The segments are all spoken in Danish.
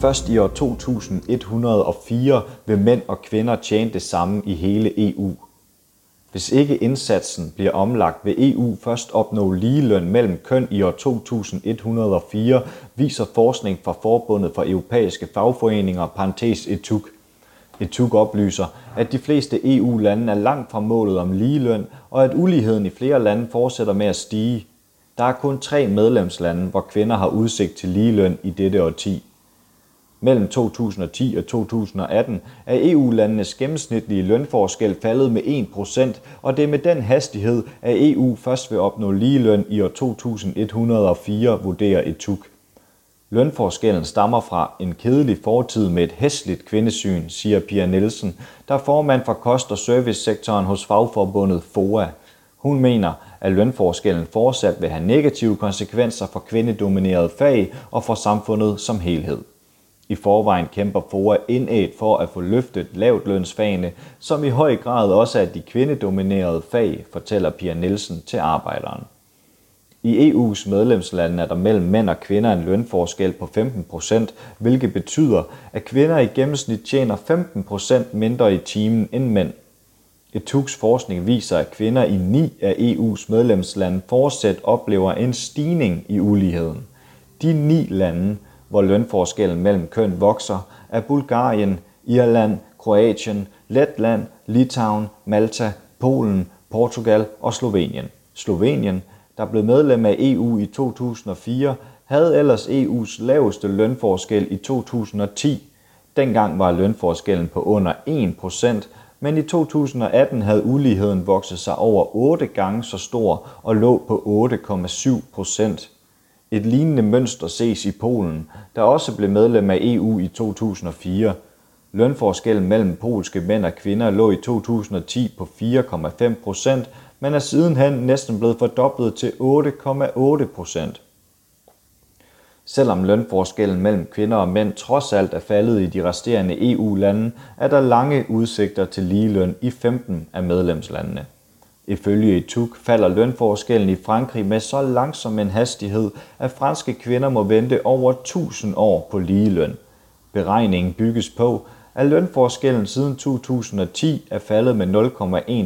Først i år 2104 vil mænd og kvinder tjene det samme i hele EU. Hvis ikke indsatsen bliver omlagt, vil EU først opnå ligeløn mellem køn i år 2104, viser forskning fra Forbundet for Europæiske Fagforeninger, parentes ETUC. ETUC oplyser, at de fleste EU-lande er langt fra målet om ligeløn, og at uligheden i flere lande fortsætter med at stige. Der er kun tre medlemslande, hvor kvinder har udsigt til ligeløn i dette årti. Mellem 2010 og 2018 er EU-landenes gennemsnitlige lønforskel faldet med 1%, og det er med den hastighed, at EU først vil opnå ligeløn i år 2104, vurderer Etuk. Lønforskellen stammer fra en kedelig fortid med et hæsligt kvindesyn, siger Pia Nielsen, der er formand for kost- og servicesektoren hos fagforbundet FOA. Hun mener, at lønforskellen fortsat vil have negative konsekvenser for kvindedominerede fag og for samfundet som helhed. I forvejen kæmper FOA indædt for at få løftet lavtlønsfagene, som i høj grad også er de kvindedominerede fag, fortæller Pia Nielsen til arbejderen. I EU's medlemslande er der mellem mænd og kvinder en lønforskel på 15 procent, hvilket betyder, at kvinder i gennemsnit tjener 15 procent mindre i timen end mænd. Etuks forskning viser, at kvinder i ni af EU's medlemslande fortsat oplever en stigning i uligheden. De ni lande hvor lønforskellen mellem køn vokser, er Bulgarien, Irland, Kroatien, Letland, Litauen, Malta, Polen, Portugal og Slovenien. Slovenien, der blev medlem af EU i 2004, havde ellers EU's laveste lønforskel i 2010. Dengang var lønforskellen på under 1%, men i 2018 havde uligheden vokset sig over 8 gange så stor og lå på 8,7 procent. Et lignende mønster ses i Polen, der også blev medlem af EU i 2004. Lønforskellen mellem polske mænd og kvinder lå i 2010 på 4,5 procent, men er sidenhen næsten blevet fordoblet til 8,8 procent. Selvom lønforskellen mellem kvinder og mænd trods alt er faldet i de resterende EU-lande, er der lange udsigter til ligeløn i 15 af medlemslandene. Ifølge Etuk falder lønforskellen i Frankrig med så langsom en hastighed, at franske kvinder må vente over 1000 år på ligeløn. Beregningen bygges på, at lønforskellen siden 2010 er faldet med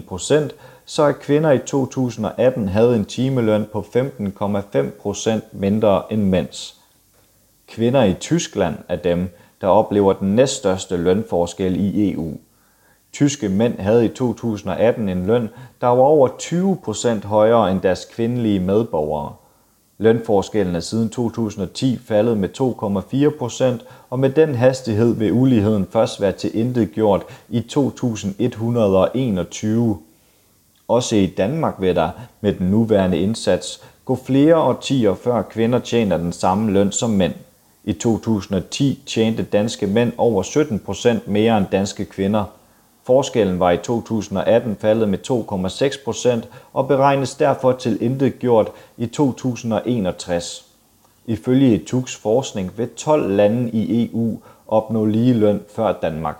0,1 procent, så at kvinder i 2018 havde en timeløn på 15,5 procent mindre end mænds. Kvinder i Tyskland er dem, der oplever den næststørste lønforskel i EU. Tyske mænd havde i 2018 en løn, der var over 20 procent højere end deres kvindelige medborgere. Lønforskellen er siden 2010 faldet med 2,4 procent, og med den hastighed vil uligheden først være til intet gjort i 2121. Også i Danmark vil der med den nuværende indsats gå flere årtier før kvinder tjener den samme løn som mænd. I 2010 tjente danske mænd over 17 procent mere end danske kvinder – Forskellen var i 2018 faldet med 2,6 procent og beregnes derfor til intet gjort i 2061. Ifølge ETUCs forskning vil 12 lande i EU opnå lige løn før Danmark.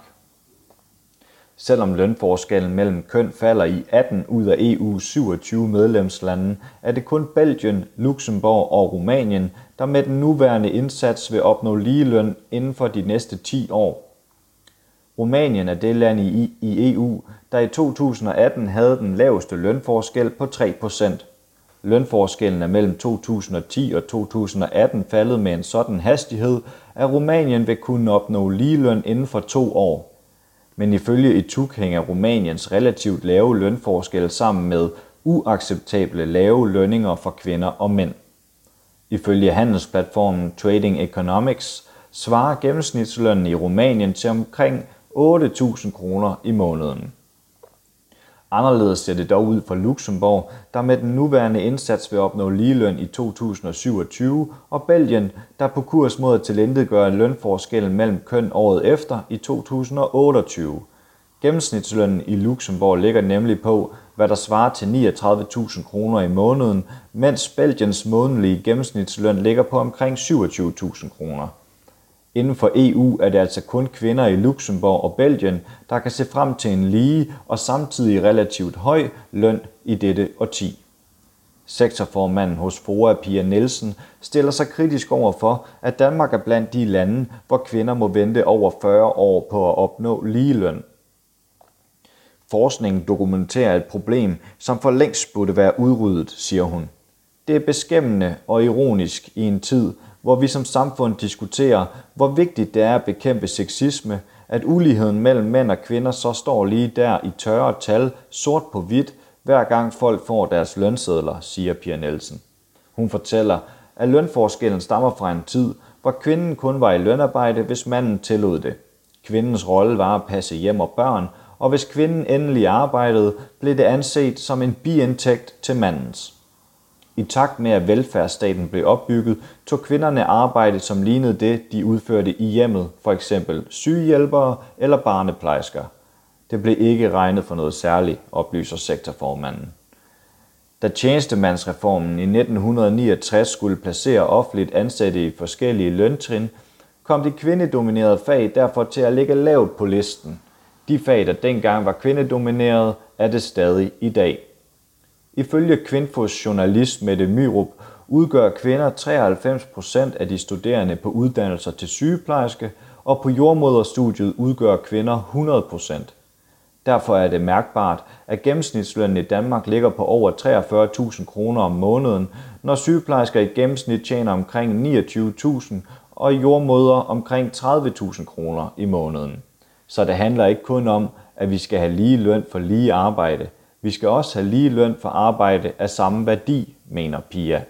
Selvom lønforskellen mellem køn falder i 18 ud af EU's 27 medlemslande, er det kun Belgien, Luxembourg og Rumænien, der med den nuværende indsats vil opnå ligeløn inden for de næste 10 år. Rumænien er det land i, i EU, der i 2018 havde den laveste lønforskel på 3%. Lønforskellen er mellem 2010 og 2018 faldet med en sådan hastighed, at Rumænien vil kunne opnå ligeløn inden for to år. Men ifølge ETUC hænger Rumæniens relativt lave lønforskel sammen med uacceptable lave lønninger for kvinder og mænd. Ifølge handelsplatformen Trading Economics svarer gennemsnitslønnen i Rumænien til omkring 8.000 kroner i måneden. Anderledes ser det dog ud for Luxembourg, der med den nuværende indsats vil opnå ligeløn i 2027, og Belgien, der er på kurs mod at tilindegøre lønforskellen mellem køn året efter i 2028. Gennemsnitslønnen i Luxembourg ligger nemlig på, hvad der svarer til 39.000 kroner i måneden, mens Belgiens månedlige gennemsnitsløn ligger på omkring 27.000 kroner. Inden for EU er det altså kun kvinder i Luxembourg og Belgien, der kan se frem til en lige og samtidig relativt høj løn i dette årti. Sektorformanden hos FOA, Pia Nielsen, stiller sig kritisk over for, at Danmark er blandt de lande, hvor kvinder må vente over 40 år på at opnå ligeløn. Forskningen dokumenterer et problem, som for længst burde være udryddet, siger hun. Det er beskæmmende og ironisk i en tid, hvor vi som samfund diskuterer, hvor vigtigt det er at bekæmpe sexisme, at uligheden mellem mænd og kvinder så står lige der i tørre tal, sort på hvidt, hver gang folk får deres lønsedler, siger Pia Nielsen. Hun fortæller, at lønforskellen stammer fra en tid, hvor kvinden kun var i lønarbejde, hvis manden tillod det. Kvindens rolle var at passe hjem og børn, og hvis kvinden endelig arbejdede, blev det anset som en biindtægt til mandens. I takt med at velfærdsstaten blev opbygget, tog kvinderne arbejde, som lignede det, de udførte i hjemmet, for eksempel sygehjælpere eller barneplejersker. Det blev ikke regnet for noget særligt, oplyser sektorformanden. Da tjenestemandsreformen i 1969 skulle placere offentligt ansatte i forskellige løntrin, kom de kvindedominerede fag derfor til at ligge lavt på listen. De fag, der dengang var kvindedominerede, er det stadig i dag. Ifølge Kvinfos journalist Mette Myrup udgør kvinder 93% af de studerende på uddannelser til sygeplejerske, og på jordmoderstudiet udgør kvinder 100%. Derfor er det mærkbart, at gennemsnitslønnen i Danmark ligger på over 43.000 kroner om måneden, når sygeplejersker i gennemsnit tjener omkring 29.000 og jordmoder omkring 30.000 kroner i måneden. Så det handler ikke kun om, at vi skal have lige løn for lige arbejde – vi skal også have lige løn for arbejde af samme værdi, mener Pia.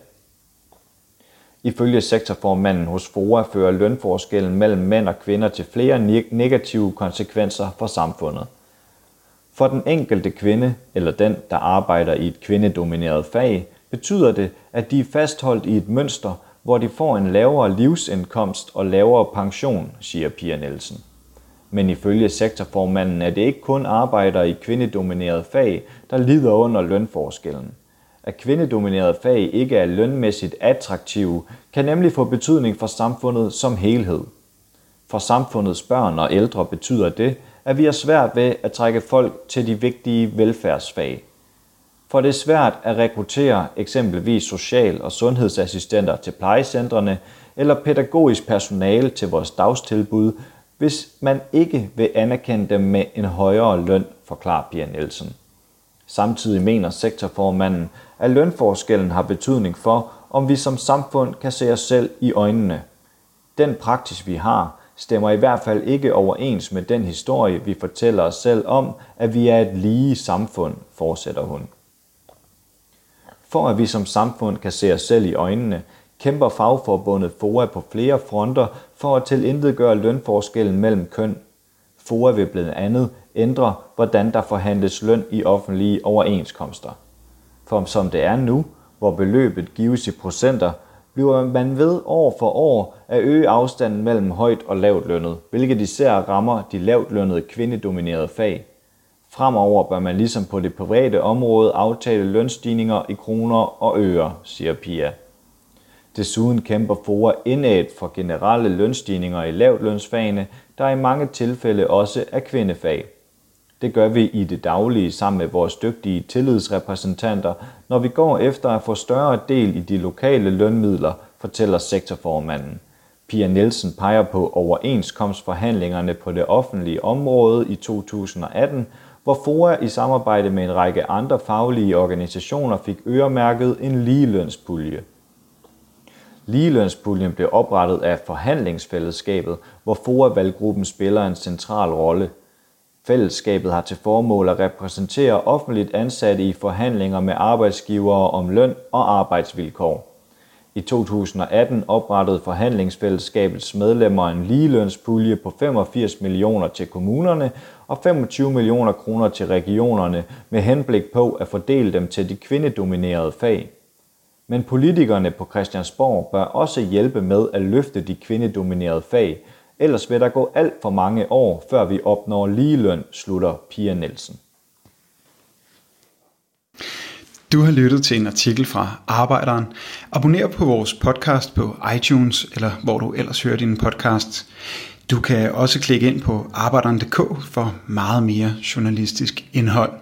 Ifølge sektorformanden hos FOA fører lønforskellen mellem mænd og kvinder til flere negative konsekvenser for samfundet. For den enkelte kvinde, eller den, der arbejder i et kvindedomineret fag, betyder det, at de er fastholdt i et mønster, hvor de får en lavere livsindkomst og lavere pension, siger Pia Nielsen. Men ifølge sektorformanden er det ikke kun arbejdere i kvindedominerede fag, der lider under lønforskellen. At kvindedominerede fag ikke er lønmæssigt attraktive, kan nemlig få betydning for samfundet som helhed. For samfundets børn og ældre betyder det, at vi har svært ved at trække folk til de vigtige velfærdsfag. For det er svært at rekruttere eksempelvis social- og sundhedsassistenter til plejecentrene eller pædagogisk personale til vores dagstilbud, hvis man ikke vil anerkende dem med en højere løn, forklarer Pia Nielsen. Samtidig mener sektorformanden, at lønforskellen har betydning for, om vi som samfund kan se os selv i øjnene. Den praksis, vi har, stemmer i hvert fald ikke overens med den historie, vi fortæller os selv om, at vi er et lige samfund, fortsætter hun. For at vi som samfund kan se os selv i øjnene, kæmper fagforbundet FOA på flere fronter for at tilintetgøre lønforskellen mellem køn. FOA vil blandt andet ændre, hvordan der forhandles løn i offentlige overenskomster. For som det er nu, hvor beløbet gives i procenter, bliver man ved år for år at øge afstanden mellem højt og lavt lønnet, hvilket især rammer de lavt lønnede kvindedominerede fag. Fremover bør man ligesom på det private område aftale lønstigninger i kroner og øre, siger Pia. Desuden kæmper FOA indad for generelle lønstigninger i lavtlønsfagene, der i mange tilfælde også er kvindefag. Det gør vi i det daglige sammen med vores dygtige tillidsrepræsentanter, når vi går efter at få større del i de lokale lønmidler, fortæller sektorformanden. Pia Nielsen peger på overenskomstforhandlingerne på det offentlige område i 2018, hvor FOA i samarbejde med en række andre faglige organisationer fik øremærket en ligelønspulje. Ligelønspuljen blev oprettet af forhandlingsfællesskabet, hvor FOA-valggruppen spiller en central rolle. Fællesskabet har til formål at repræsentere offentligt ansatte i forhandlinger med arbejdsgivere om løn og arbejdsvilkår. I 2018 oprettede forhandlingsfællesskabets medlemmer en ligelønspulje på 85 millioner til kommunerne og 25 millioner kroner til regionerne med henblik på at fordele dem til de kvindedominerede fag. Men politikerne på Christiansborg bør også hjælpe med at løfte de kvindedominerede fag, ellers vil der gå alt for mange år, før vi opnår ligeløn, slutter Pia Nielsen. Du har lyttet til en artikel fra Arbejderen. Abonner på vores podcast på iTunes, eller hvor du ellers hører din podcast. Du kan også klikke ind på arbejderen.dk for meget mere journalistisk indhold.